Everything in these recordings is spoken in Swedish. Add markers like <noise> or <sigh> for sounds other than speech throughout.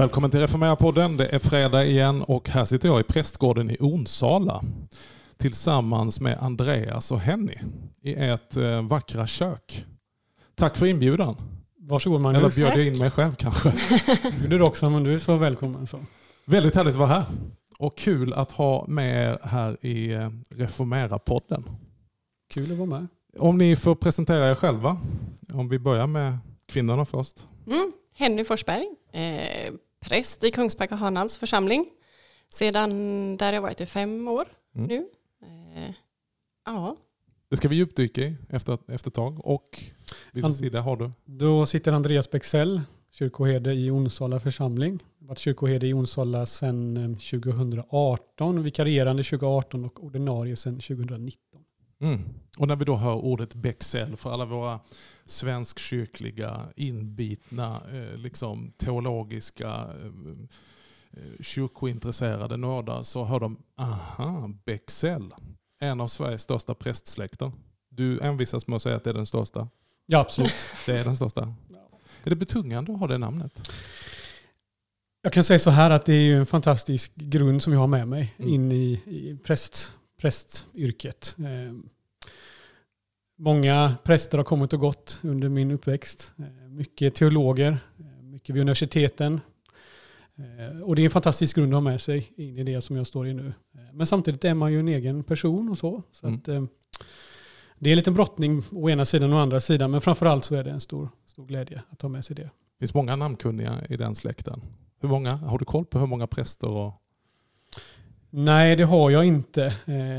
Välkommen till Reformera-podden. Det är fredag igen och här sitter jag i prästgården i Onsala tillsammans med Andreas och Henny i ert eh, vackra kök. Tack för inbjudan. Varsågod Magnus. Eller bjöd jag in mig själv kanske. <laughs> Du är också, men du är så välkommen. Så. Väldigt härligt att vara här. Och kul att ha med er här i eh, Reformera-podden. Kul att vara med. Om ni får presentera er själva. Om vi börjar med kvinnorna först. Mm. Henny Forsberg, eh, präst i Kungsbacka Hanals församling. Sedan där har jag varit i fem år Mm. nu. Eh, ja, Det ska vi djupdyka i efter, efter ett tag. Och And- sida har du. Då sitter Andreas Bexell, kyrkoherde i Onsala församling. Jag har varit kyrkoherde i Onsala sedan eh, 2018, vikarierande 2018 och ordinarie sedan 2019. Mm. Och när vi då hör ordet Bexell för alla våra svenskkyrkliga inbitna eh, liksom, teologiska eh, eh, kyrkointresserade nördar så hör de aha, Bexell. En av Sveriges största prästsläkter. Du envisas med att säga att det är den största. Ja, absolut. Det är den största. Är det betungande att ha det namnet? Jag kan säga så här att det är en fantastisk grund som jag har med mig Mm. in i, i präst, prästyrket. Många präster har kommit och gått under min uppväxt. Eh, mycket teologer, eh, mycket vid universiteten. Eh, och det är en fantastisk grund att ha med sig in i det som jag står i nu. Men samtidigt är man ju en egen person och så. så Mm. att, det är en liten brottning å ena sidan och å andra sidan. Men framförallt så är det en stor, stor glädje att ha med sig det. Det finns många namnkunniga i den släkten. Hur många? Har du koll på hur många präster och Nej, det har jag inte.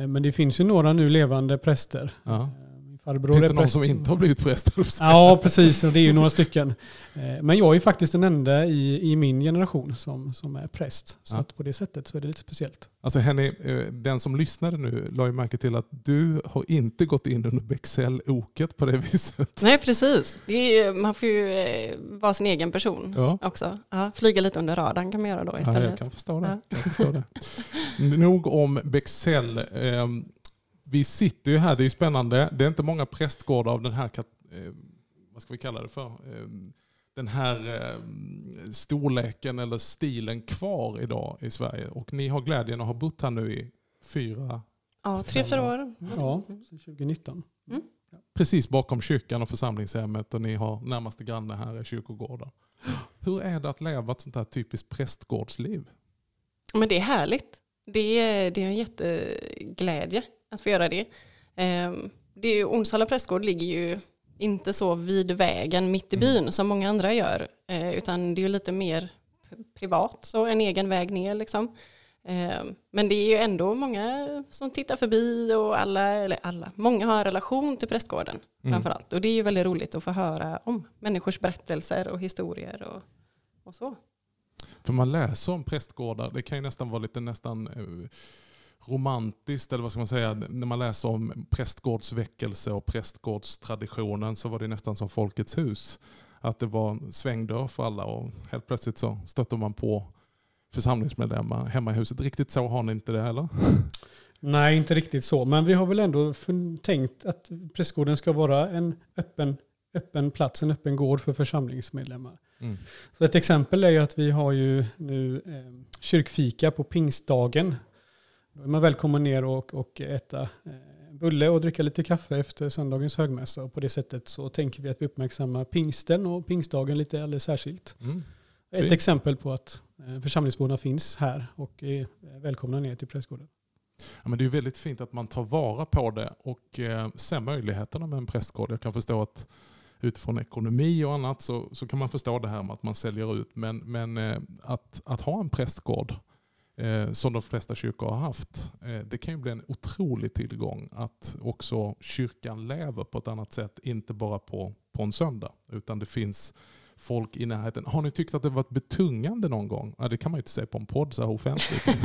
Men det finns ju några nu levande präster. Ja. Farbror Finns är det någon präst. som inte har blivit präst? Ja, precis. och Det är ju några stycken. Eh, Men jag är faktiskt den enda i, i min generation som, som är präst. Så Ja. att på det sättet så är det lite speciellt. Alltså Henny, eh, den som lyssnade nu la ju märke till att du har inte gått in under Bexell-oket på det <laughs> viset. nej precis. Det är, man får ju eh, vara sin egen person Ja. också. Ja, flyga lite under radarn kan man göra då Ja, istället. jag kan förstå det. Ja. Jag förstår det. Nog om Bexell. Vi sitter ju här, det är ju spännande. Det är inte många prästgårdar av den här, eh, vad ska vi kalla det för? Eh, Den här eh, storleken eller stilen kvar idag i Sverige. Och ni har glädjen att ha bott här nu i fyra, Ja, tre, fyra år. Ja, sedan 2019. precis bakom kyrkan och församlingshemmet och ni har närmaste granne här i kyrkogården. <gasps> Hur är det att leva ett sånt här typiskt prästgårdsliv? Men det är härligt. Det är, det är en jätteglädje att få göra det. Ehm, det är ju, Onsala prästgård ligger ju inte så vid vägen mitt i byn som många andra gör. Eh, utan det är ju lite mer privat, så en egen väg ner liksom. Ehm, men det är ju ändå många som tittar förbi och alla, eller alla, många har en relation till prästgården Mm. framförallt. Och det är ju väldigt roligt att få höra om människors berättelser och historier och, och så. För man läser om prästgårdar, det kan ju nästan vara lite nästan eh, romantiskt, eller vad ska man säga, när man läser om prästgårdsväckelse och prästgårdstraditionen så var det nästan som Folkets hus. Att det var svängdörr för alla och helt plötsligt så stötte man på församlingsmedlemmar hemma i huset. Riktigt så har ni inte det heller? Nej, inte riktigt så. Men vi har väl ändå tänkt att prästgården ska vara en öppen, öppen plats, en öppen gård för församlingsmedlemmar. Mm. Så ett exempel är ju att vi har ju nu eh, kyrkfika på pingstdagen. Då är man välkommen ner och, och äta eh, bulle och dricka lite kaffe efter söndagens högmässa. Och på det sättet så tänker vi att vi uppmärksammar pingsten och pingstdagen lite alldeles särskilt. Mm. Ett exempel på att eh, församlingsborna finns här och är eh, välkomna ner till prästgården. Ja, men det är väldigt fint att man tar vara på det och eh, ser möjligheterna med en prästgård. Jag kan förstå att utifrån ekonomi och annat så, så kan man förstå det här med att man säljer ut. Men, men eh, att, att ha en prästgård som de flesta kyrkor har haft, eh, det kan ju bli en otrolig tillgång att också kyrkan lever på ett annat sätt. Inte bara på, på en söndag, utan det finns folk i närheten. Har ni tyckt att det varit betungande någon gång? Ja, det kan man ju inte säga på en podd så här offentligt.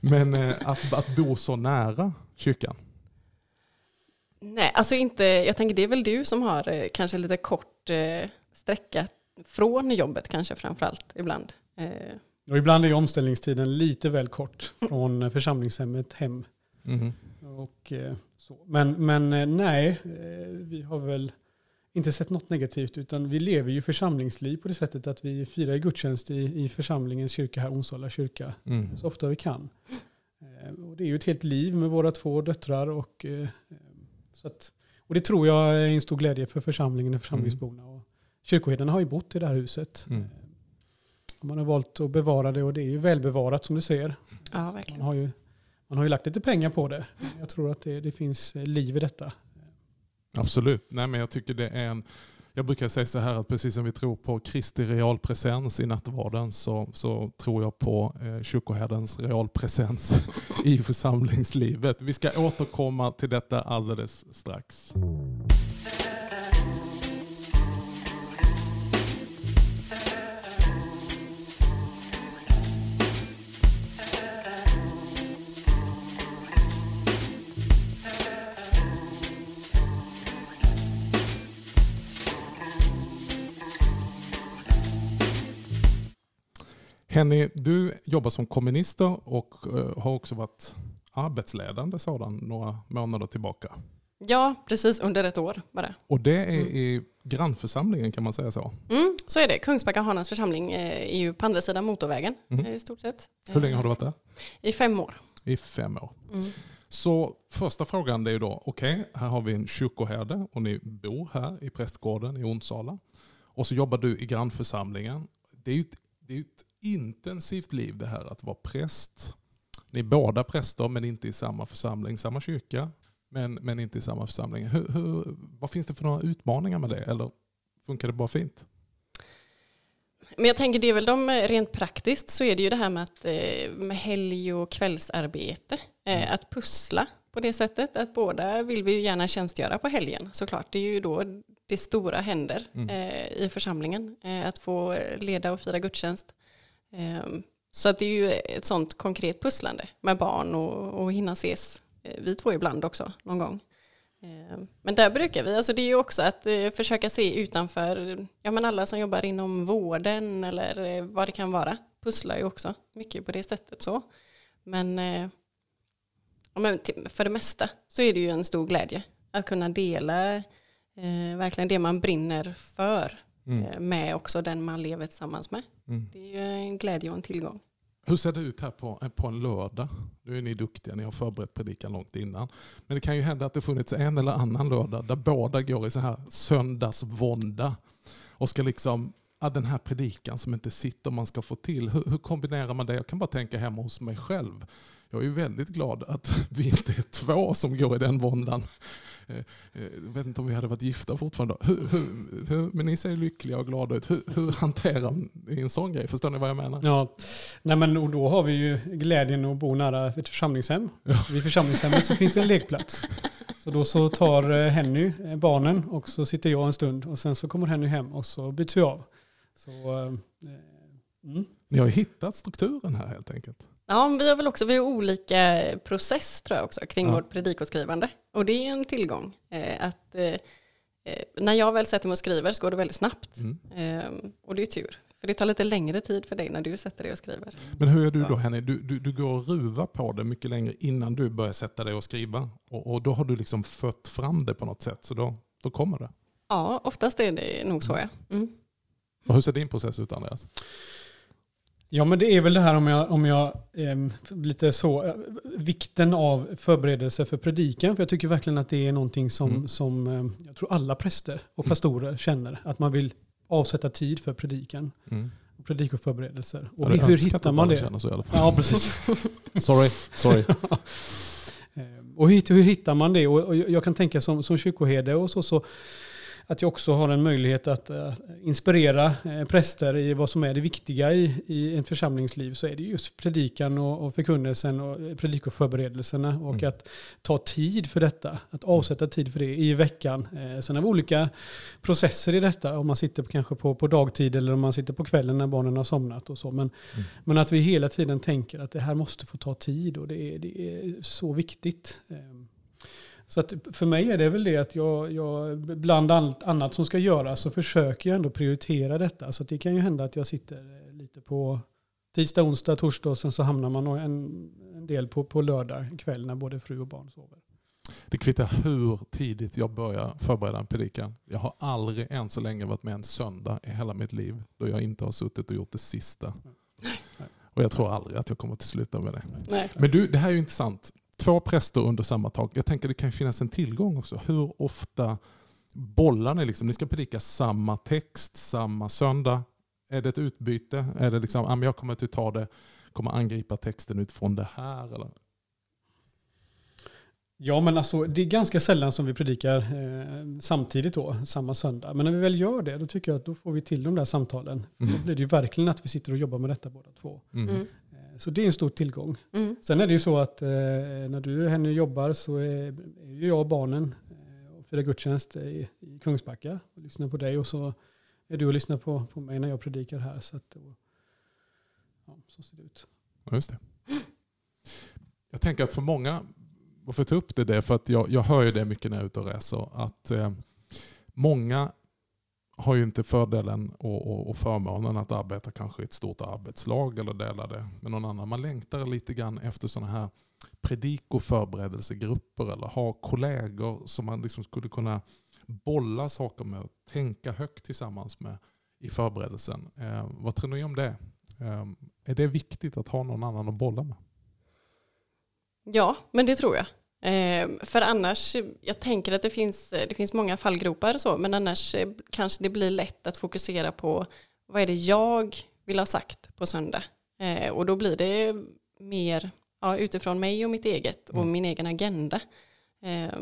<laughs> Men eh, att, att bo så nära kyrkan. Nej, alltså inte, jag tänker det är väl du som har eh, kanske lite kort eh, sträcka från jobbet kanske framförallt ibland. Och ibland är omställningstiden lite väl kort från församlingshemmet hem. Mhm. Och, eh, så. Men, men eh, nej, eh, vi har väl inte sett något negativt utan vi lever ju församlingsliv på det sättet att vi firar gudstjänst i, i församlingens kyrka här, Onsala kyrka, Mm. så ofta vi kan. Och det är ju ett helt liv med våra två döttrar och, så att, och det tror jag är en stor glädje för församlingen och församlingsborna. Och kyrkoherdarna har ju bott i det här huset. Mm. Man har valt att bevara det och det är ju välbevarat som du ser. Ja, Man verkligen. har ju, man har ju lagt lite pengar på det. Jag tror att det, det finns eh, liv i detta. Absolut. Nej, men jag tycker det är en... Jag brukar säga så här att precis som vi tror på Kristi realpresens i nattvarden så, så tror jag på eh, kyrkoherdens realpresens <laughs> i församlingslivet. Vi ska återkomma till detta alldeles strax. Henny, du jobbar som komminister och eh, har också varit arbetsledande sådan några månader tillbaka. Ja, precis under ett år bara. Och det är Mm. i grannförsamlingen kan man säga så. Mm, så är det. Kungsbacka Hanans församling eh, är ju på andra sidan motorvägen Mm. eh, i stort sett. Hur länge har du varit där? I fem år. I fem år. Mm. Så första frågan är ju då, okej, här har vi en kyrkoherde och ni bor här i prästgården i Onsala. Och så jobbar du i grannförsamlingen. Det är ju ett, det är ett intensivt liv det här att vara präst. Ni är båda präster men inte i samma församling, samma kyrka. Men, men inte i samma församling. Hur, hur, vad finns det för några utmaningar med det? Eller funkar det bara fint? Men jag tänker det är väl de eh, rent praktiskt så är det ju det här med, att, eh, med helg och kvällsarbete. Eh, Att pussla på det sättet. Att båda vill vi ju gärna tjänstgöra på helgen såklart. Det är ju då det stora händer Mm. i församlingen. Att få leda och fira gudstjänst. Ehm, så att det är ju ett sånt konkret pusslande med barn och, och hinna ses. Eh, vi två ibland också någon gång. Ehm, men där brukar vi, alltså det är ju också att eh, försöka se utanför, ja men alla som jobbar inom vården eller eh, vad det kan vara, pusslar ju också mycket på det sättet så. Men, men för det mesta så är det ju en stor glädje att kunna dela verkligen det man brinner för Mm. eh, med också den man lever tillsammans med. Mm. Det är ju en glädje och en tillgång. Hur ser det ut här på, på en lördag? Nu är ni duktiga, ni har förberett predikan långt innan. Men det kan ju hända att det funnits en eller annan lördag där båda går i så här söndagsvånda och ska liksom, ja, den här predikan som inte sitter man ska få till. Hur, hur kombinerar man det? Jag kan bara tänka hemma hos mig själv. Jag är väldigt glad att <laughs> vi inte är två som går i den våndan. Eh, eh, Jag vet inte om vi hade varit gifta fortfarande. Hur, hur, hur, men ni ser lyckliga och glada ut. Hur, hur hanterar ni en sån grej? Förstår ni vad jag menar? Ja, nej men och då har vi ju glädjen att bo nära ett församlingshem. Vid församlingshemmet så finns det en lekplats. Så då så tar eh, Henny eh, barnen och så sitter jag en stund och sen så kommer Henny hem och så byts vi av. Så, eh, mm. Ni har hittat strukturen här helt enkelt. Ja, vi har väl också vi har olika process tror jag också kring Ja. vårt predikoskrivande. Och det är en tillgång. Eh, att, eh, eh, när jag väl sätter mig och skriver så går det väldigt snabbt. Mm. Eh, och det är tur. För det tar lite längre tid för dig när du sätter dig och skriver. Men hur är du då Henny? Du, du, du går och ruvar på det mycket längre innan du börjar sätta dig och skriva. Och, och då har du liksom fött fram det på något sätt. Så då, då kommer det. Ja, oftast är det nog så ja. Mm. Och hur ser din process ut Andreas? Ja men det är väl det här om jag, om jag ehm, lite så, eh, vikten av förberedelse för predikan. För jag tycker verkligen att det är någonting som, Mm. som ehm, jag tror alla präster och Mm. pastorer känner. Att man vill avsätta tid för predikan. Mm. Predikoförberedelser. Och Ja, hur, hittar man det? så i alla fall. Ja, precis. <laughs> Sorry, sorry. <laughs> Ehm, Och hur, hur hittar man det? Och, och jag kan tänka som, som kyrkoherde och så, så att jag också har en möjlighet att eh, inspirera eh, präster i vad som är det viktiga i, i en församlingsliv så är det just predikan och, och förkunnelsen och eh, predikoförberedelserna och Mm. att ta tid för detta, att avsätta tid för det i veckan. Sen har vi olika processer i detta, om man sitter kanske på, på dagtid eller om man sitter på kvällen när barnen har somnat och så. Men, Mm. men att vi hela tiden tänker att det här måste få ta tid och det är, det är så viktigt. Så att för mig är det väl det att jag, jag bland allt annat som ska göras så försöker jag ändå prioritera detta. Så att det kan ju hända att jag sitter eh, lite på tisdag, onsdag, torsdag och sen så hamnar man en, en del på, på lördag kväll när både fru och barn sover. Det kvittar hur tidigt jag börjar förbereda en predikan. Jag har aldrig än så länge varit med en söndag i hela mitt liv då jag inte har suttit och gjort det sista. Och jag tror aldrig att jag kommer att sluta med det. Nej. Men du, det här är ju intressant. Två präster under samma tak. Jag tänker det kan finnas en tillgång också. Hur ofta bollar ni? Liksom? Ni ska predika samma text samma söndag. Är det ett utbyte? Är det liksom, ah, jag kommer att ta det, kommer angripa texten utifrån det här? Eller? Ja, men alltså det är ganska sällan som vi predikar eh, samtidigt då, samma söndag. Men när vi väl gör det, då tycker jag att då får vi till de där samtalen. Mm. Då blir det ju verkligen att vi sitter och jobbar med detta båda två. Mm. Så det är en stor tillgång. Mm. Sen är det ju så att eh, när du Henny jobbar så är, är ju jag och barnen eh, och firar gudstjänst i, i Kungsbacka och lyssnar på dig och så är du och lyssnar på, på mig när jag predikar här. Så, att, och, ja, så ser det ut. Ja, Just det. Jag tänker att för många, varför jag tar upp det, det är för att jag, jag hör ju det mycket när jag är ute och reser, att eh, många har ju inte fördelen och, och, och förmånen att arbeta kanske i ett stort arbetslag eller dela det med någon annan. Man längtar lite grann efter sådana här predikoförberedelsegrupper eller ha kollegor som man liksom skulle kunna bolla saker med och tänka högt tillsammans med i förberedelsen. Eh, vad tror ni om det? Eh, är det viktigt att ha någon annan att bolla med? Ja, men det tror jag. Eh, för annars, jag tänker att det finns, det finns många fallgropar och så, men annars eh, kanske det blir lätt att fokusera på vad är det jag vill ha sagt på söndag. Eh, och då blir det mer ja, utifrån mig och mitt eget och Mm. min egen agenda. Eh,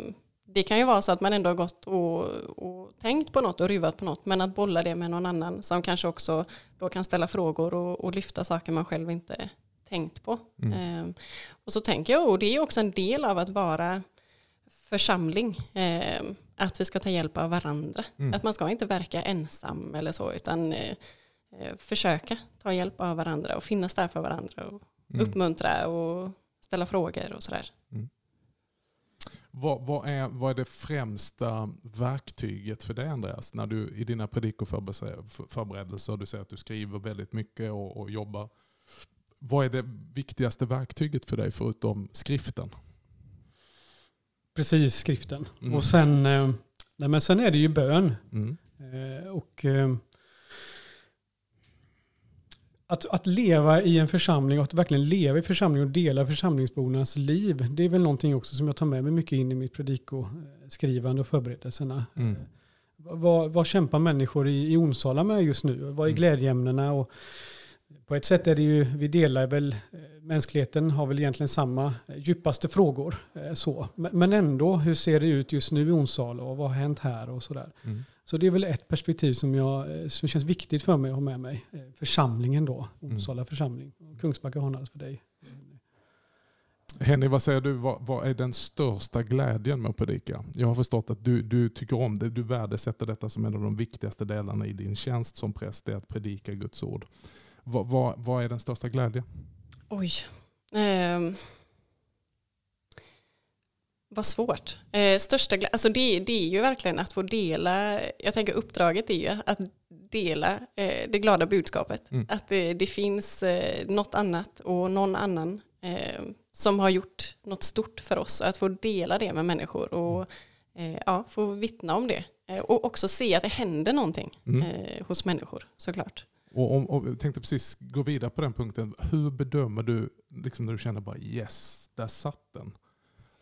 det kan ju vara så att man ändå har gått och, och tänkt på något och ruvat på något, men att bolla det med någon annan som kanske också då kan ställa frågor och, och lyfta saker man själv inte tänkt på. Mm. Eh, och så tänker jag, och det är också en del av att vara församling, eh, att vi ska ta hjälp av varandra. Mm. Att man ska inte verka ensam eller så, utan eh, eh, försöka ta hjälp av varandra och finnas där för varandra och Mm. uppmuntra och ställa frågor och sådär. Vad, vad, är, vad är det främsta verktyget för dig Andreas? När du i dina predikoförberedelser, du säger att du skriver väldigt mycket och, och jobbar. Vad är det viktigaste verktyget för dig förutom skriften? Precis, skriften. Mm. Och sen, eh, nej, men sen är det ju bön. Mm. Eh, och eh, att, att leva i en församling och att verkligen leva i församlingen och dela församlingsbornas liv. Det är väl någonting också som jag tar med mig mycket in i mitt predikoskrivande och förberedelserna. Mm. Vad, vad kämpar människor i, i Onsala med just nu? Vad är Mm. glädjeämnena? Och på ett sätt är det ju, vi delar väl, eh, mänskligheten har väl egentligen samma eh, djupaste frågor. eh, Så. Men ändå, hur ser det ut just nu i Onsala och vad har hänt här och sådär. Mm. Så det är väl ett perspektiv som, jag, som känns viktigt för mig att ha med mig. Församlingen då, Mm. Onsala församling. Och Kungsbacka Honals för dig. Henny, vad säger du? Vad, vad är den största glädjen med att predika? Jag har förstått att du, du tycker om det. Du värdesätter detta som en av de viktigaste delarna i din tjänst som präst. Det är att predika Guds ord. Vad, vad, vad är den största glädjen? Oj. Ehm. Vad svårt. Eh, största glä- alltså det, det är ju verkligen att få dela, jag tänker uppdraget är ju att dela eh, det glada budskapet. Mm. Att det, det finns eh, något annat och någon annan eh, som har gjort något stort för oss. Att få dela det med människor och eh, ja, få vittna om det. Eh, och också se att det händer någonting Mm. eh, hos människor såklart. Och, om, och jag tänkte precis gå vidare på den punkten. Hur bedömer du liksom när du känner bara yes, där satt den?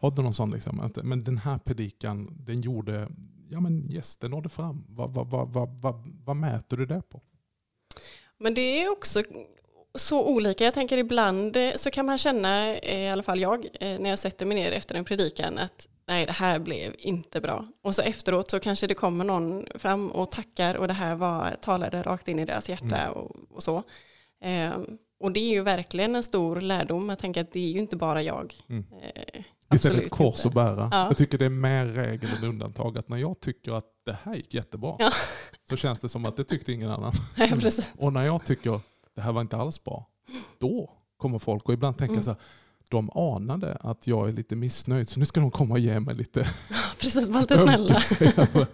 Har du någon sån liksom, att, men den här predikan, den gjorde, ja men yes, den nådde fram. Vad, vad, vad, vad, vad, vad mäter du det på? Men det är också så olika. Jag tänker ibland eh, så kan man känna, eh, i alla fall jag, eh, när jag sätter mig ner efter en predikan att nej det här blev inte bra. Och så efteråt så kanske det kommer någon fram och tackar och det här var, talade rakt in i deras hjärta Mm. och, och så. Ehm, och det är ju verkligen en stor lärdom. Jag tänker att det är ju inte bara jag. Mm. Eh, Visst är det ett kors att bära? Ja. Jag tycker det är mer regel än undantag. Att när jag tycker att det här gick jättebra Ja. så känns det som att det tyckte ingen annan. <laughs> Precis. Och när jag tycker det här var inte alls bra, då kommer folk och ibland tänker Mm. så här, de anade att jag är lite missnöjd så nu ska de komma och ge mig lite <laughs> precis, var lite snälla. <laughs>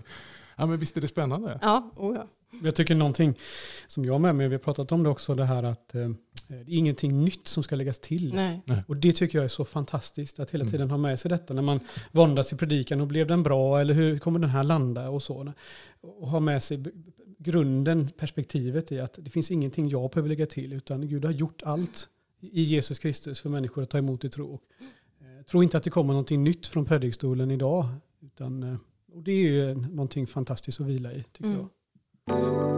ja, men visst är det spännande? Ja, oh ja. Jag tycker någonting som jag med mig, vi har pratat om det också, det här att eh, Det är ingenting nytt som ska läggas till. Nej. Och det tycker jag är så fantastiskt att hela Mm. tiden ha med sig detta när man våndas i predikan och blev den bra eller hur kommer den här landa och så. Och ha med sig grunden, perspektivet i att det finns ingenting jag behöver lägga till utan Gud har gjort allt i Jesus Kristus för människor att ta emot i tro. Och, eh, tro inte att det kommer någonting nytt från predikstolen idag. Utan, eh, och det är ju någonting fantastiskt att vila i tycker Mm. jag.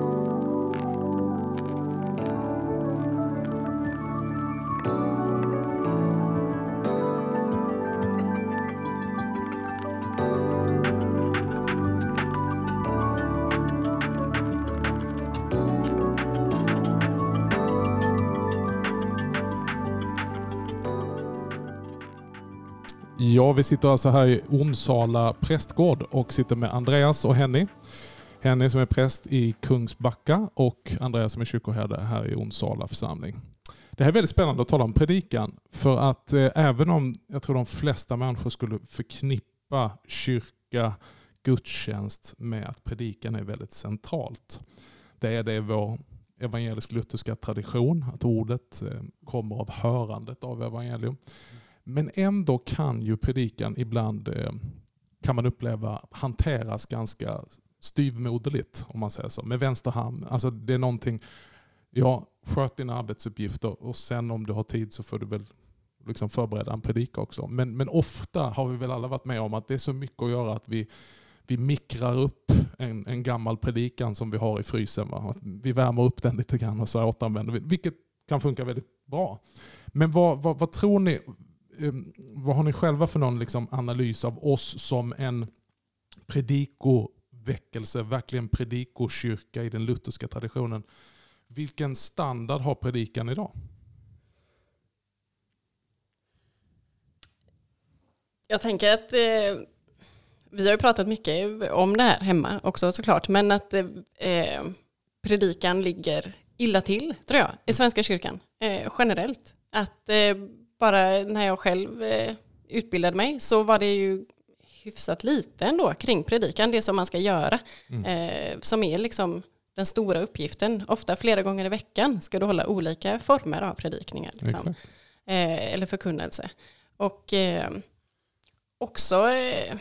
Ja, vi sitter alltså här i Onsala prästgård och sitter med Andreas och Henny. Henny som är präst i Kungsbacka och Andreas som är kyrkoherde här i Onsala församling. Det här är väldigt spännande att tala om predikan för att eh, även om jag tror de flesta människor skulle förknippa kyrka, gudstjänst med att predikan är väldigt centralt. Det är det i vår evangelisk-lutherska tradition, att ordet eh, kommer av hörandet av evangelium. Men ändå kan ju predikan ibland, eh, kan man uppleva, hanteras ganska styvmoderligt om man säger så. Med vänster hand. Alltså det är någonting, ja, sköt dina arbetsuppgifter och sen om du har tid så får du väl liksom förbereda en predika också. Men, men ofta har vi väl alla varit med om att det är så mycket att göra att vi, vi mikrar upp en, en gammal predikan som vi har i frysen. Va? Vi värmer upp den lite grann och så återanvänder vi Vilket kan funka väldigt bra. Men vad, vad, vad tror ni, vad har ni själva för någon liksom analys av oss som en predikoväckelse, verkligen predikokyrka i den lutherska traditionen? Vilken standard har predikan idag? Jag tänker att eh, vi har ju pratat mycket om det här hemma också såklart, men att eh, predikan ligger illa till, tror jag, i Svenska kyrkan eh, generellt. Att eh, bara när jag själv eh, utbildade mig så var det ju hyfsat lite ändå kring predikan, det som man ska göra, Mm. eh, som är liksom den stora uppgiften. Ofta flera gånger i veckan ska du hålla olika former av predikningar. Liksom eh, eller förkunnelse. Och eh, också eh,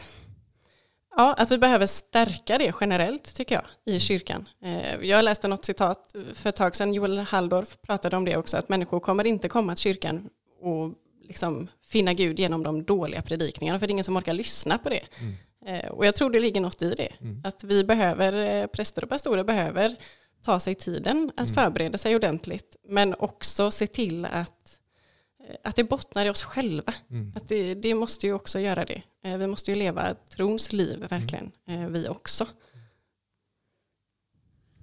ja, att vi behöver stärka det generellt tycker jag i kyrkan. Jag läste något citat för ett tag sedan, Joel Halldorf pratade om det också, att människor kommer inte komma till kyrkan och liksom finna Gud genom de dåliga predikningarna, för det är ingen som orkar lyssna på det. Mm. Eh, och jag tror det ligger något i det, Mm. att vi behöver, eh, präster och pastorer behöver ta sig tiden att Mm. förbereda sig ordentligt, men också se till att, eh, att det bottnar i oss själva. Mm. Att det, det måste ju också göra det. Vi måste ju leva trons liv verkligen, eh, vi också.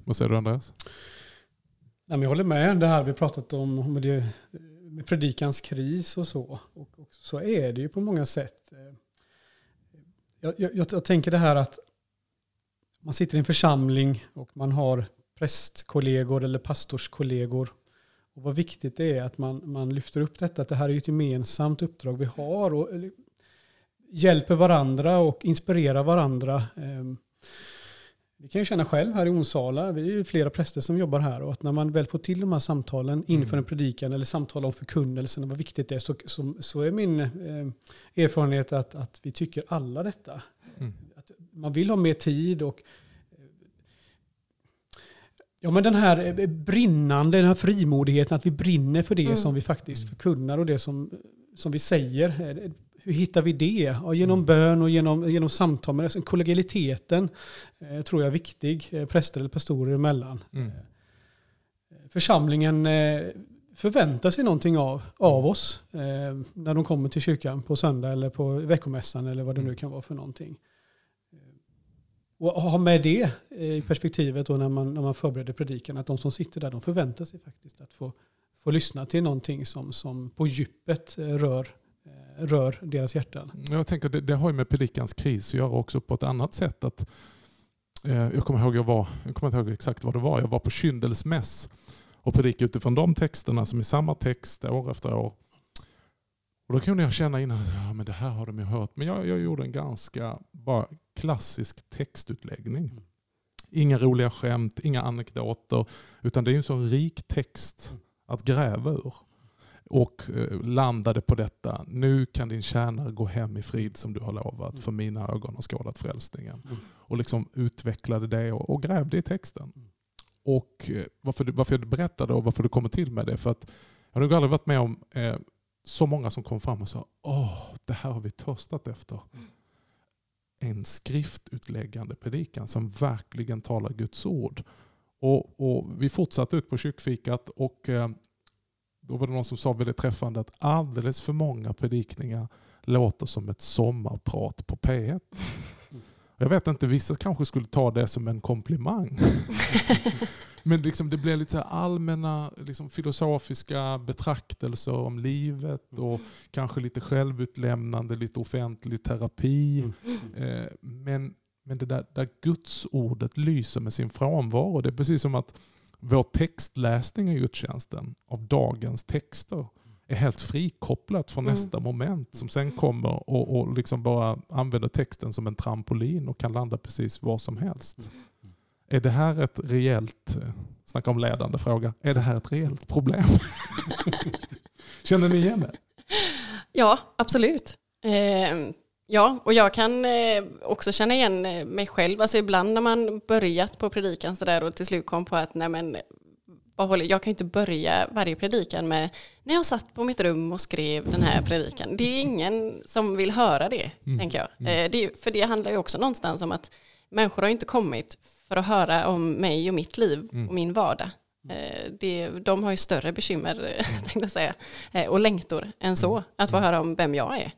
Vad säger du Andreas? Nej, men jag håller med det här vi pratat om, om det, predikans kris och så. Och, och så är det ju på många sätt. Eh, jag, jag, jag, tänker det här att man sitter i en församling och man har prästkollegor eller pastorskollegor. Och vad viktigt det är att man, man lyfter upp detta, att det här är ett gemensamt uppdrag vi har. Och eller, hjälper varandra och inspirerar varandra. Eh, det kan jag känna själv här i Onsala. Vi är ju flera präster som jobbar här och att när man väl får till de här samtalen inför Mm. en predikan eller samtal om förkunnelsen och vad viktigt det är så, så, så är min eh, erfarenhet att, att vi tycker alla detta. Mm. Att man vill ha mer tid och eh, Ja men den här eh, brinnande, den här frimodigheten att vi brinner för det Mm. som vi faktiskt Mm. förkunnar och det som, som vi säger. Hur hittar vi det? Ja, genom Mm. bön och genom, genom samtal. Men alltså, kollegialiteten eh, tror jag är viktig, eh, präster eller pastorer emellan. Mm. Eh, Församlingen eh, förväntar sig någonting av, av oss eh, när de kommer till kyrkan på söndag eller på veckomässan eller vad det nu Mm. kan vara för någonting. Eh, Och ha med det eh, i perspektivet då när man, när man förbereder predikan, att de som sitter där de förväntar sig faktiskt att få, få lyssna till någonting som, som på djupet rör, rör deras hjärtan. Jag tänker det, det har ju med predikans kris att göra också på ett annat sätt. Att, eh, jag kommer ihåg jag var, jag kommer inte ihåg exakt vad det var, jag var på Kyndelsmäss och predikade utifrån de texterna som är samma text år efter år. Och då kunde jag känna innan att ja, men det här har de ju hört. Men jag, jag gjorde en ganska bara klassisk textutläggning. Inga roliga skämt, inga anekdoter. Utan det är en sån rik text att gräva ur. Och eh, landade på detta, nu kan din tjänare gå hem i frid som du har lovat, Mm. för mina ögon har skådat frälsningen. Mm. Och liksom utvecklade det och, och grävde i texten. Mm. Och eh, varför, du- varför jag berättade och varför du kommer till med det, för att jag har nog aldrig varit med om eh, så många som kom fram och sa åh, det här har vi törstat efter. En skriftutläggande predikan som verkligen talar Guds ord. Och, och Vi fortsatte ut på kyrkfikat och eh, då var det någon som sa väldigt träffande att alldeles för många predikningar låter som ett sommarprat på P1. Jag vet inte, vissa kanske skulle ta det som en komplimang. <laughs> Men liksom det blev lite så här allmänna liksom filosofiska betraktelser om livet och kanske lite självutlämnande, lite offentlig terapi. Eh, Men, men det där, där Guds ordet lyser med sin frånvaro. Det är precis som att vår textläsning i gudstjänsten av dagens texter är helt frikopplat från Mm. nästa moment som sen kommer och, och liksom bara använder texten som en trampolin och kan landa precis var som helst. Är det här ett reellt, eh, snacka om ledande fråga, är det här ett reellt problem? <laughs> Känner ni igen det? Ja, absolut. Eh, ja, och jag kan eh, också känna igen eh, mig själv. Alltså ibland när man börjat på predikan så där och till slut kom på att nej men, jag kan inte börja varje predikan med när jag satt på mitt rum och skrev den här predikan. Det är ingen som vill höra det, Mm. tänker jag. Eh, det, är- för det handlar ju också någonstans om att människor har inte kommit för att höra om mig och mitt liv Mm. och min vardag. Eh, Det, de har ju större bekymmer, <laughs> tänkte jag säga, och längtor än så, att få höra om vem jag är.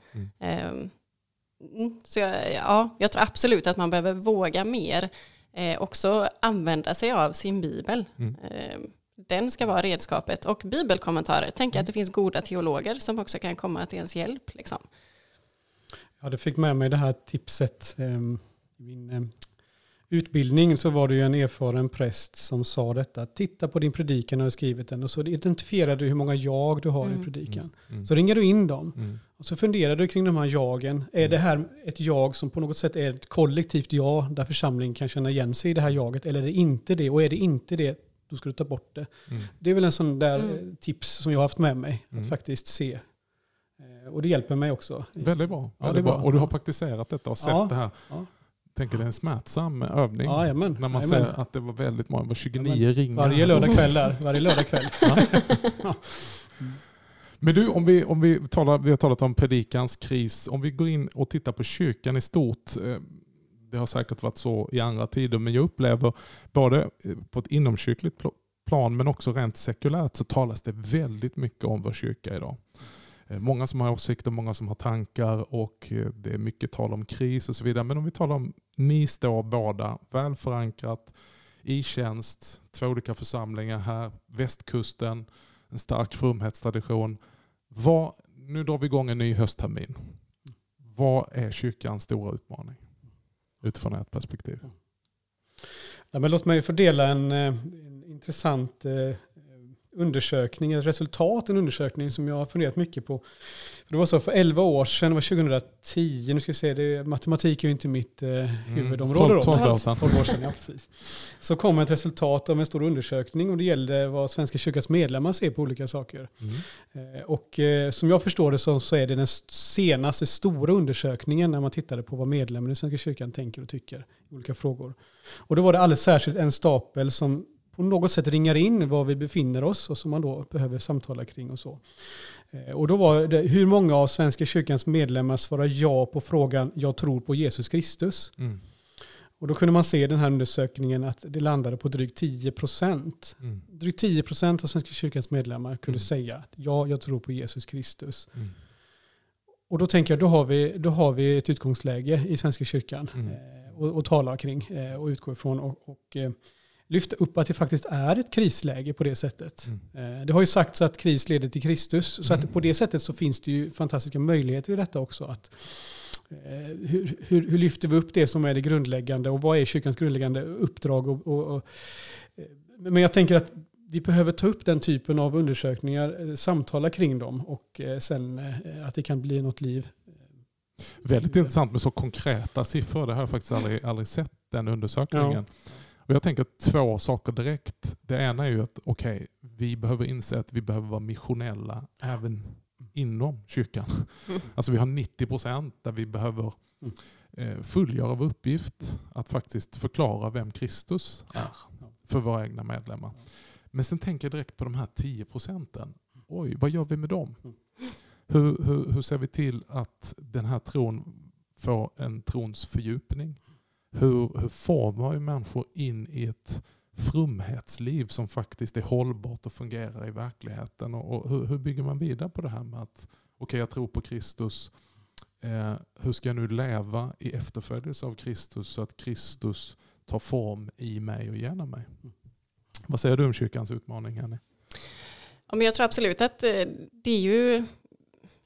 Mm. Mm, Så jag, ja, jag tror absolut att man behöver våga mer, eh, också använda sig av sin bibel. Mm. Ehm, Den ska vara redskapet och bibelkommentarer. Tänk att det finns goda teologer som också kan komma till ens hjälp. Liksom. Ja, det fick med mig det här tipset. ehm, I min ehm, utbildning så var det ju en erfaren präst som sa detta. Titta på din predikan när du skrivit den och så identifierar du hur många jag du har i Mm. predikan. Mm. Så ringer du in dem Mm. Och så funderar du kring de här jagen. Är det här ett jag som på något sätt är ett kollektivt ja där församlingen kan känna igen sig i det här jaget eller är det inte det? Och är det inte det, då ska du ta bort det. Mm. Det är väl en sån där Mm. eh, tips som jag har haft med mig. Mm. Att faktiskt se. Eh, Och det hjälper mig också. Väldigt bra. Ja, Väldigt bra. bra. Och du har praktiserat detta och sett Ja. det här. Ja. tänker det är en smärtsam övning. Ja, jajamän. när man Jajamän. ser att det var väldigt många, det var 29 Jajamän. ringar. Varje lördag kväll där. <laughs> Varje lördag kväll. <laughs> Men du, om vi, om vi, talar, vi har talat om predikans kris. Om vi går in och tittar på kyrkan i stort. Eh, det har säkert varit så i andra tider, men jag upplever både eh, på ett inomkyrkligt plan men också rent sekulärt så talas det väldigt mycket om vår kyrka idag. Eh, många som har åsikter, många som har tankar och det är mycket tal om kris och så vidare. Men om vi talar om, ni står båda väl förankrat i tjänst, två olika församlingar här, västkusten, en stark fromhetstradition. Vad, nu drar vi igång en ny hösttermin. Vad är kyrkans stora utmaning? Utifrån ert perspektiv. Ja, men låt mig fördela en, eh, en intressant eh, undersökning, ett resultat, en undersökning som jag har funderat mycket på. För det var så för 11 år sedan, det var 2010, nu ska vi se, det, matematik är ju inte mitt eh, huvudområde då. Tolv- tolv år sedan. 12 år sedan, ja precis. Så kom ett resultat av en stor undersökning och det gällde vad Svenska kyrkans medlemmar ser på olika saker. Mm. Eh, Och eh, som jag förstår det så, så är det den senaste stora undersökningen när man tittade på vad medlemmarna i Svenska kyrkan tänker och tycker i olika frågor. Och då var det alldeles särskilt en stapel som på något sätt ringar in var vi befinner oss och som man då behöver samtala kring och så. Eh, Och då var det hur många av Svenska kyrkans medlemmar svarar ja på frågan jag tror på Jesus Kristus. Mm. Och då kunde man se i den här undersökningen att det landade på drygt 10 procent. Mm. Drygt 10 procent av Svenska kyrkans medlemmar kunde Mm. säga att ja, jag tror på Jesus Kristus. Mm. Och då tänker jag, då har vi, då har vi ett utgångsläge i Svenska kyrkan Mm. eh, och, och tala kring eh, och utgå ifrån och, och eh, lyfta upp att det faktiskt är ett krisläge på det sättet. Mm. Eh, det har ju sagts att kris leder till Kristus, så Mm. att på det sättet så finns det ju fantastiska möjligheter i detta också. Att, eh, hur, hur, hur lyfter vi upp det som är det grundläggande och vad är kyrkans grundläggande uppdrag? Och, och, och, eh, men jag tänker att vi behöver ta upp den typen av undersökningar, samtala kring dem och sen att det kan bli något liv. Väldigt intressant med så konkreta siffror. Det har jag faktiskt aldrig, aldrig sett den undersökningen. Och jag tänker två saker direkt. Det ena är ju att okay, vi behöver inse att vi behöver vara missionella även inom kyrkan. <laughs> Alltså vi har 90 procent där vi behöver eh, fullgöra vår uppgift att faktiskt förklara vem Kristus är för våra egna medlemmar. Men sen tänker jag direkt på de här 10 procenten. Oj, vad gör vi med dem? Hur, hur, hur ser vi till att den här tron får en trons fördjupning? Hur, hur formar vi människor in i ett frumhetsliv som faktiskt är hållbart och fungerar i verkligheten? Och, och hur, hur, bygger man vidare på det här med att okej, okay, jag tror på Kristus. Eh, hur ska jag nu leva i efterföljelse av Kristus så att Kristus tar form i mig och genom mig? Vad säger du om kyrkans utmaning, Henny? Ja, men jag tror absolut att eh, det är ju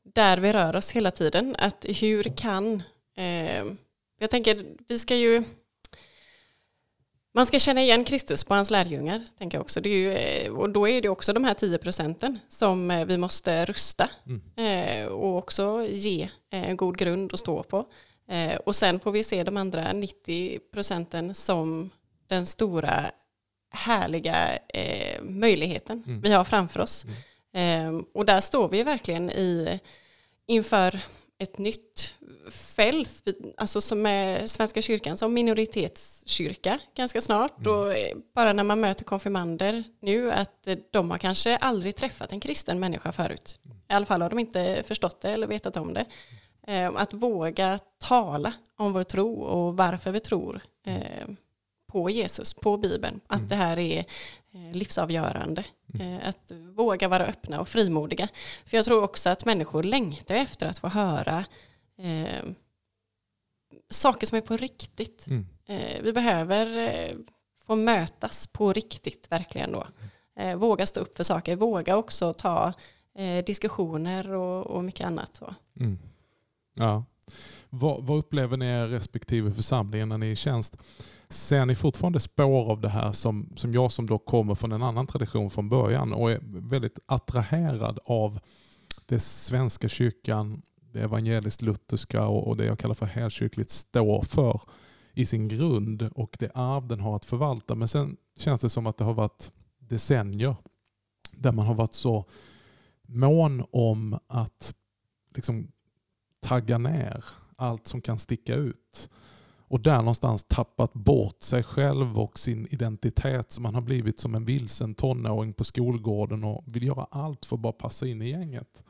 där vi rör oss hela tiden. Att hur kan... Eh, jag tänker, vi ska ju... Man ska känna igen Kristus på hans lärjungar, tänker jag också. Ju, eh, och då är det också de här 10 procenten som eh, vi måste rusta mm. eh, och också ge en god grund att stå på. Och sen får vi se de andra 90 procenten som den stora härliga eh, möjligheten mm. vi har framför oss. Mm. Eh, och där står vi verkligen i, inför ett nytt fält, alltså som är Svenska kyrkan som minoritetskyrka ganska snart. Mm. Och bara när man möter konfirmander nu att de har kanske aldrig träffat en kristen människa förut. Mm. I alla fall har de inte förstått det eller vetat om det. Eh, att våga tala om vår tro och varför vi tror. Eh, på Jesus, på Bibeln. Att mm. det här är livsavgörande. Mm. Eh, att våga vara öppna och frimodiga. För jag tror också att människor längtar efter att få höra eh, saker som är på riktigt. Mm. Eh, vi behöver eh, få mötas på riktigt verkligen då. Eh, våga stå upp för saker, våga också ta diskussioner och, och, mycket annat. Så. Mm. Ja. Vad, vad, upplever ni respektive församlingar när ni är i tjänst? Ser ni fortfarande spår av det här som, som jag som då kommer från en annan tradition från början och är väldigt attraherad av det svenska kyrkan, det evangeliskt lutherska och, och det jag kallar för helkyrkligt står för i sin grund och det arv den har att förvalta. Men sen känns det som att det har varit decennier där man har varit så mån om att liksom tagga ner allt som kan sticka ut och där någonstans tappat bort sig själv och sin identitet. Så man har blivit som en vilsen tonåring på skolgården och vill göra allt för att bara passa in i gänget.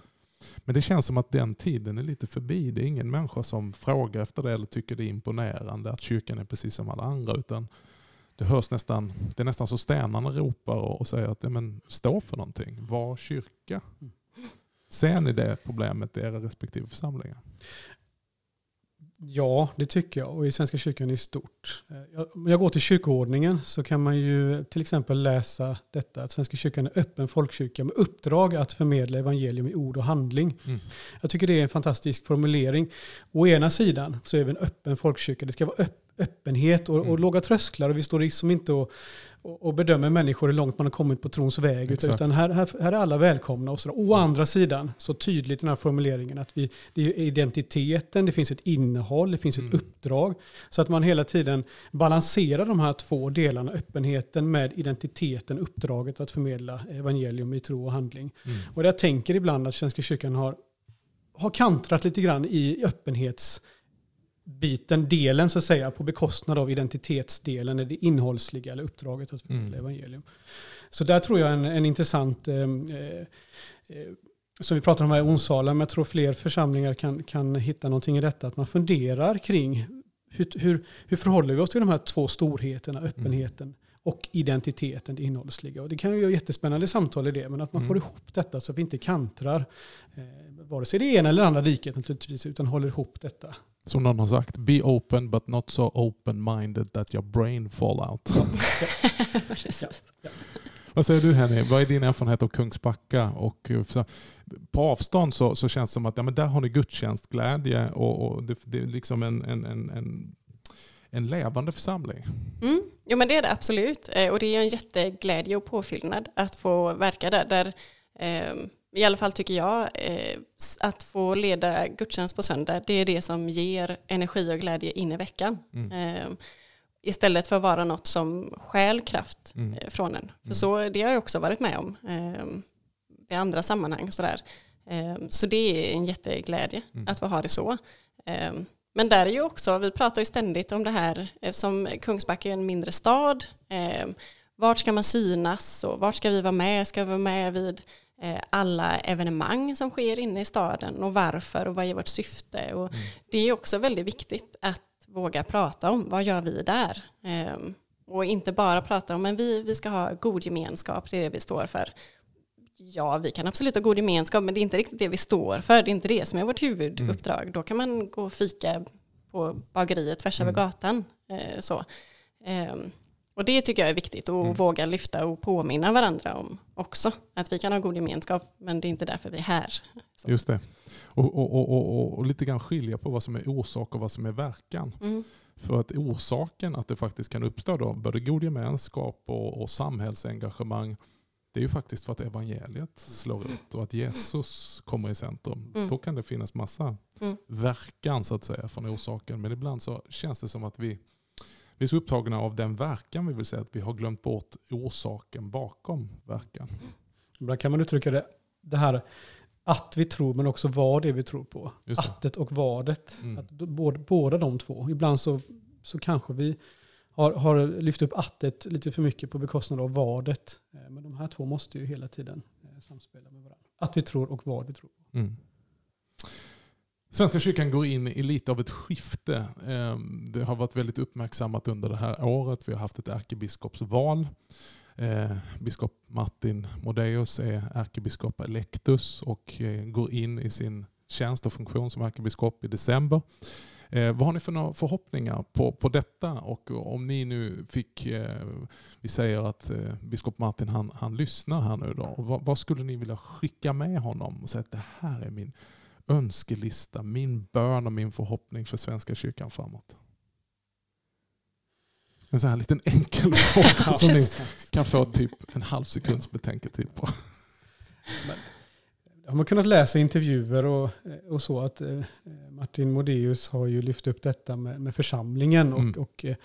Men det känns som att den tiden är lite förbi. Det är ingen människa som frågar efter det eller tycker det är imponerande att kyrkan är precis som alla andra. Utan det hörs nästan, det är nästan så stenarna ropar och säger att ja, men, stå för någonting. Var kyrka. Ser ni det problemet i era respektive församlingar? Ja, det tycker jag. Och i Svenska kyrkan i stort. Eh, om jag går till kyrkoordningen så kan man ju till exempel läsa detta att Svenska kyrkan är öppen folkkyrka med uppdrag att förmedla evangelium i ord och handling. Mm. Jag tycker det är en fantastisk formulering. Å ena sidan så är vi en öppen folkkyrka. Det ska vara öppenhet och, och mm. låga trösklar och vi står liksom inte och och bedömer människor hur långt man har kommit på trons väg. Exakt. Utan här, här, här, är alla välkomna. Och så Å andra sidan, så tydligt den här formuleringen att vi, det är identiteten, det finns ett innehåll, det finns ett mm. uppdrag. Så att man hela tiden balanserar de här två delarna, öppenheten med identiteten, uppdraget att förmedla evangelium i tro och handling. Mm. Och jag tänker ibland att Svenska kyrkan har, har kantrat lite grann i öppenhets biten, delen så att säga, på bekostnad av identitetsdelen, det innehållsliga eller uppdraget att förmedla mm. evangelium. Så där tror jag en, en intressant, eh, eh, som vi pratar om här i Onsala, men jag tror fler församlingar kan, kan hitta någonting i detta, att man funderar kring hur, hur, hur förhåller vi oss till de här två storheterna, mm. öppenheten mm. och identiteten, det innehållsliga. Och det kan ju vara jättespännande samtal i det, men att man mm. får ihop detta så att vi inte kantrar eh, vare sig det ena eller andra riket naturligtvis, utan håller ihop detta. Som någon har sagt, be open but not so open-minded that your brain fall out. <laughs> <laughs> Vad säger du Henny? Vad är din erfarenhet av Kungsbacka? Och eh, på avstånd så, så känns det som att ja, men där har ni gudstjänstglädje och, och det, det, är liksom en, en, en, en, en levande församling. Mm. Jo men det är det absolut. Eh, och det är en jätteglädje och påfyllnad att få verka där. där eh, i alla fall tycker jag, eh, att få leda gudstjänst på söndag, det är det som ger energi och glädje in i veckan. Mm. Eh, istället för att vara något som stjäl kraft Mm. eh, från en. För Mm. så, det har jag också varit med om eh, i andra sammanhang. Sådär. Eh, så det är en jätteglädje Mm. att få ha det så. Men där är ju också, vi pratar ju ständigt om det här, eftersom Kungsbacka är en mindre stad, vart ska man synas och vart ska vi vara med? Ska vi vara med vid alla evenemang som sker inne i staden och varför och vad är vårt syfte? Och Mm. Det är också väldigt viktigt att våga prata om vad gör vi där? Eh, och inte bara prata om men vi, vi ska ha god gemenskap, det är det vi står för. Ja, vi kan absolut ha god gemenskap, men det är inte riktigt det vi står för. Det är inte det som är vårt huvuduppdrag. Då kan man gå och fika på bageriet tvärs över Mm. gatan. Eh, så. Och det tycker jag är viktigt att Mm. våga lyfta och påminna varandra om också. Att vi kan ha god gemenskap, men det är inte därför vi är här. Så. Just det. Och, och, och, och, lite grann skilja på vad som är orsak och vad som är verkan. Mm. För att orsaken att det faktiskt kan uppstå då, både god gemenskap och, och samhällsengagemang, det är ju faktiskt för att evangeliet slår ut och att Jesus kommer i centrum. Mm. Då kan det finnas massa Mm. verkan så att säga från orsaken. Men ibland så känns det som att vi, vi är så upptagna av den verkan vi vill säga att vi har glömt bort orsaken bakom verkan. Ibland kan man uttrycka det, det här att vi tror men också vad det är vi tror på. Attet och vadet. Mm. Att då- båda, de två. Ibland så, så kanske vi har, har lyft upp attet lite för mycket på bekostnad av vadet. Eh, Men de här två måste ju hela tiden eh, samspela med varandra. Att vi tror och vad vi tror. Mm. Svenska kyrkan går in i lite av ett skifte. Ehm, det har varit väldigt uppmärksammat under det här året. Vi har haft ett ärkebiskopsval. Ehm, biskop Martin Modéus är ärkebiskop electus och eh, går in i sin tjänst och funktion som ärkebiskop i december. Eh, vad har ni för några förhoppningar på, på detta? Och om ni nu fick, eh, vi säger att eh, biskop Martin han, han lyssnar här nu då. Vad, vad skulle ni vilja skicka med honom och säga att det här är min önskelista, min bön och min förhoppning för Svenska kyrkan framåt? En sån här liten enkel <laughs> fråga som ni kan få typ en halv sekunds betänketid på. Har man kunnat läsa intervjuer och, och så att eh, Martin Modéus har ju lyft upp detta med, med församlingen och, Mm. och eh,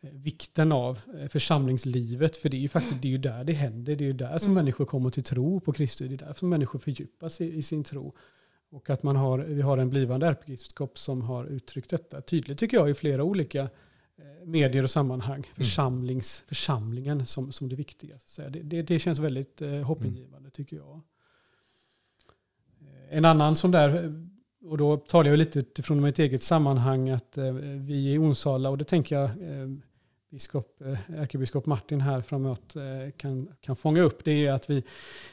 vikten av eh, församlingslivet. För det är ju faktiskt det är ju där det händer. Det är ju där som Mm. människor kommer till tro på Kristus. Det är där som människor fördjupas i, i sin tro. Och att man har, vi har en blivande ärkebiskop som har uttryckt detta tydligt tycker jag i flera olika eh, medier och sammanhang. Församlings, Församlingen som, som det viktiga. Så det, det, det känns väldigt eh, hoppingivande tycker jag. En annan sån där, eh, och då talar jag lite utifrån mitt eget sammanhang, att eh, vi i Onsala, och det tänker jag eh, biskop, eh, ärkebiskop Martin här framåt eh, kan, kan fånga upp, det är att vi,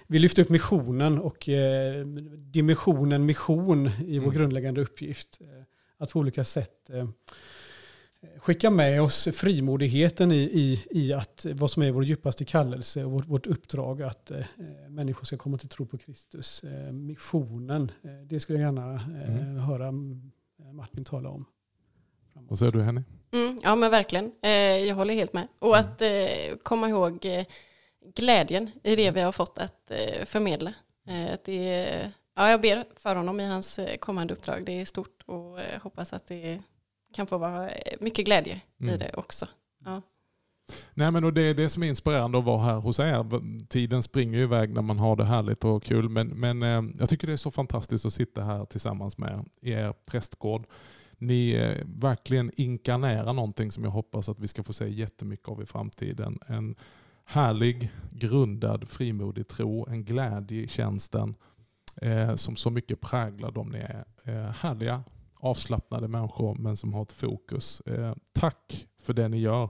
vi lyfter upp missionen och eh, dimensionen mission i vår Mm. grundläggande uppgift. Att på olika sätt skicka med oss frimodigheten i, i, i att vad som är vår djupaste kallelse och vårt, vårt uppdrag att eh, människor ska komma till tro på Kristus. Eh, missionen, eh, det skulle jag gärna Mm. höra mm, Martin tala om. framåt. Vad säger du Henny? Mm, ja men verkligen, eh, jag håller helt med. Och Mm. att eh, komma ihåg eh, glädjen i det vi har fått att eh, förmedla. Eh, att det, ja, jag ber för honom i hans eh, kommande uppdrag. Det är stort och hoppas att det kan få vara mycket glädje i Mm. det också. Nej, men och det är det som är inspirerande att vara här hos er. Tiden springer ju iväg när man har det härligt och kul. Men, men jag tycker det är så fantastiskt att sitta här tillsammans med i er prästgård. Ni eh, verkligen inkarnerar någonting som jag hoppas att vi ska få se jättemycket av i framtiden. En härlig, grundad, frimodig tro, en glädje i tjänsten eh, som så mycket präglar dem ni är. Eh, härliga, avslappnade människor men som har ett fokus. Eh, tack för det ni gör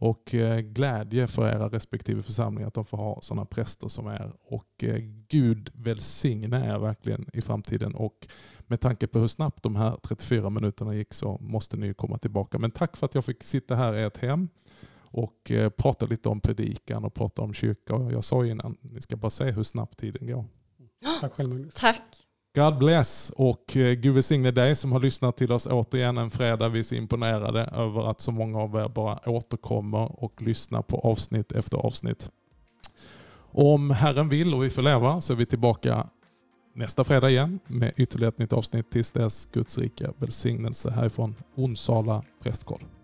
och eh, glädje för era respektive församlingar att de får ha sådana präster som är. Och eh, Gud välsigne er verkligen i framtiden. Och med tanke på hur snabbt de här 34 minuterna gick så måste ni ju komma tillbaka. Men tack för att jag fick sitta här i ert hem och eh, prata lite om predikan och prata om kyrka. Och Jag sa innan, ni ska bara se hur snabbt tiden går. <gasps> Tack själv Magnus. Tack! God bless och eh, Gud välsigne dig som har lyssnat till oss återigen en fredag. Vi är så imponerade över att så många av er bara återkommer och lyssnar på avsnitt efter avsnitt. Om Herren vill och vi får leva så är vi tillbaka nästa fredag igen med ytterligare ett nytt avsnitt. Tills dess Guds rika välsignelse härifrån Onsala prästgård.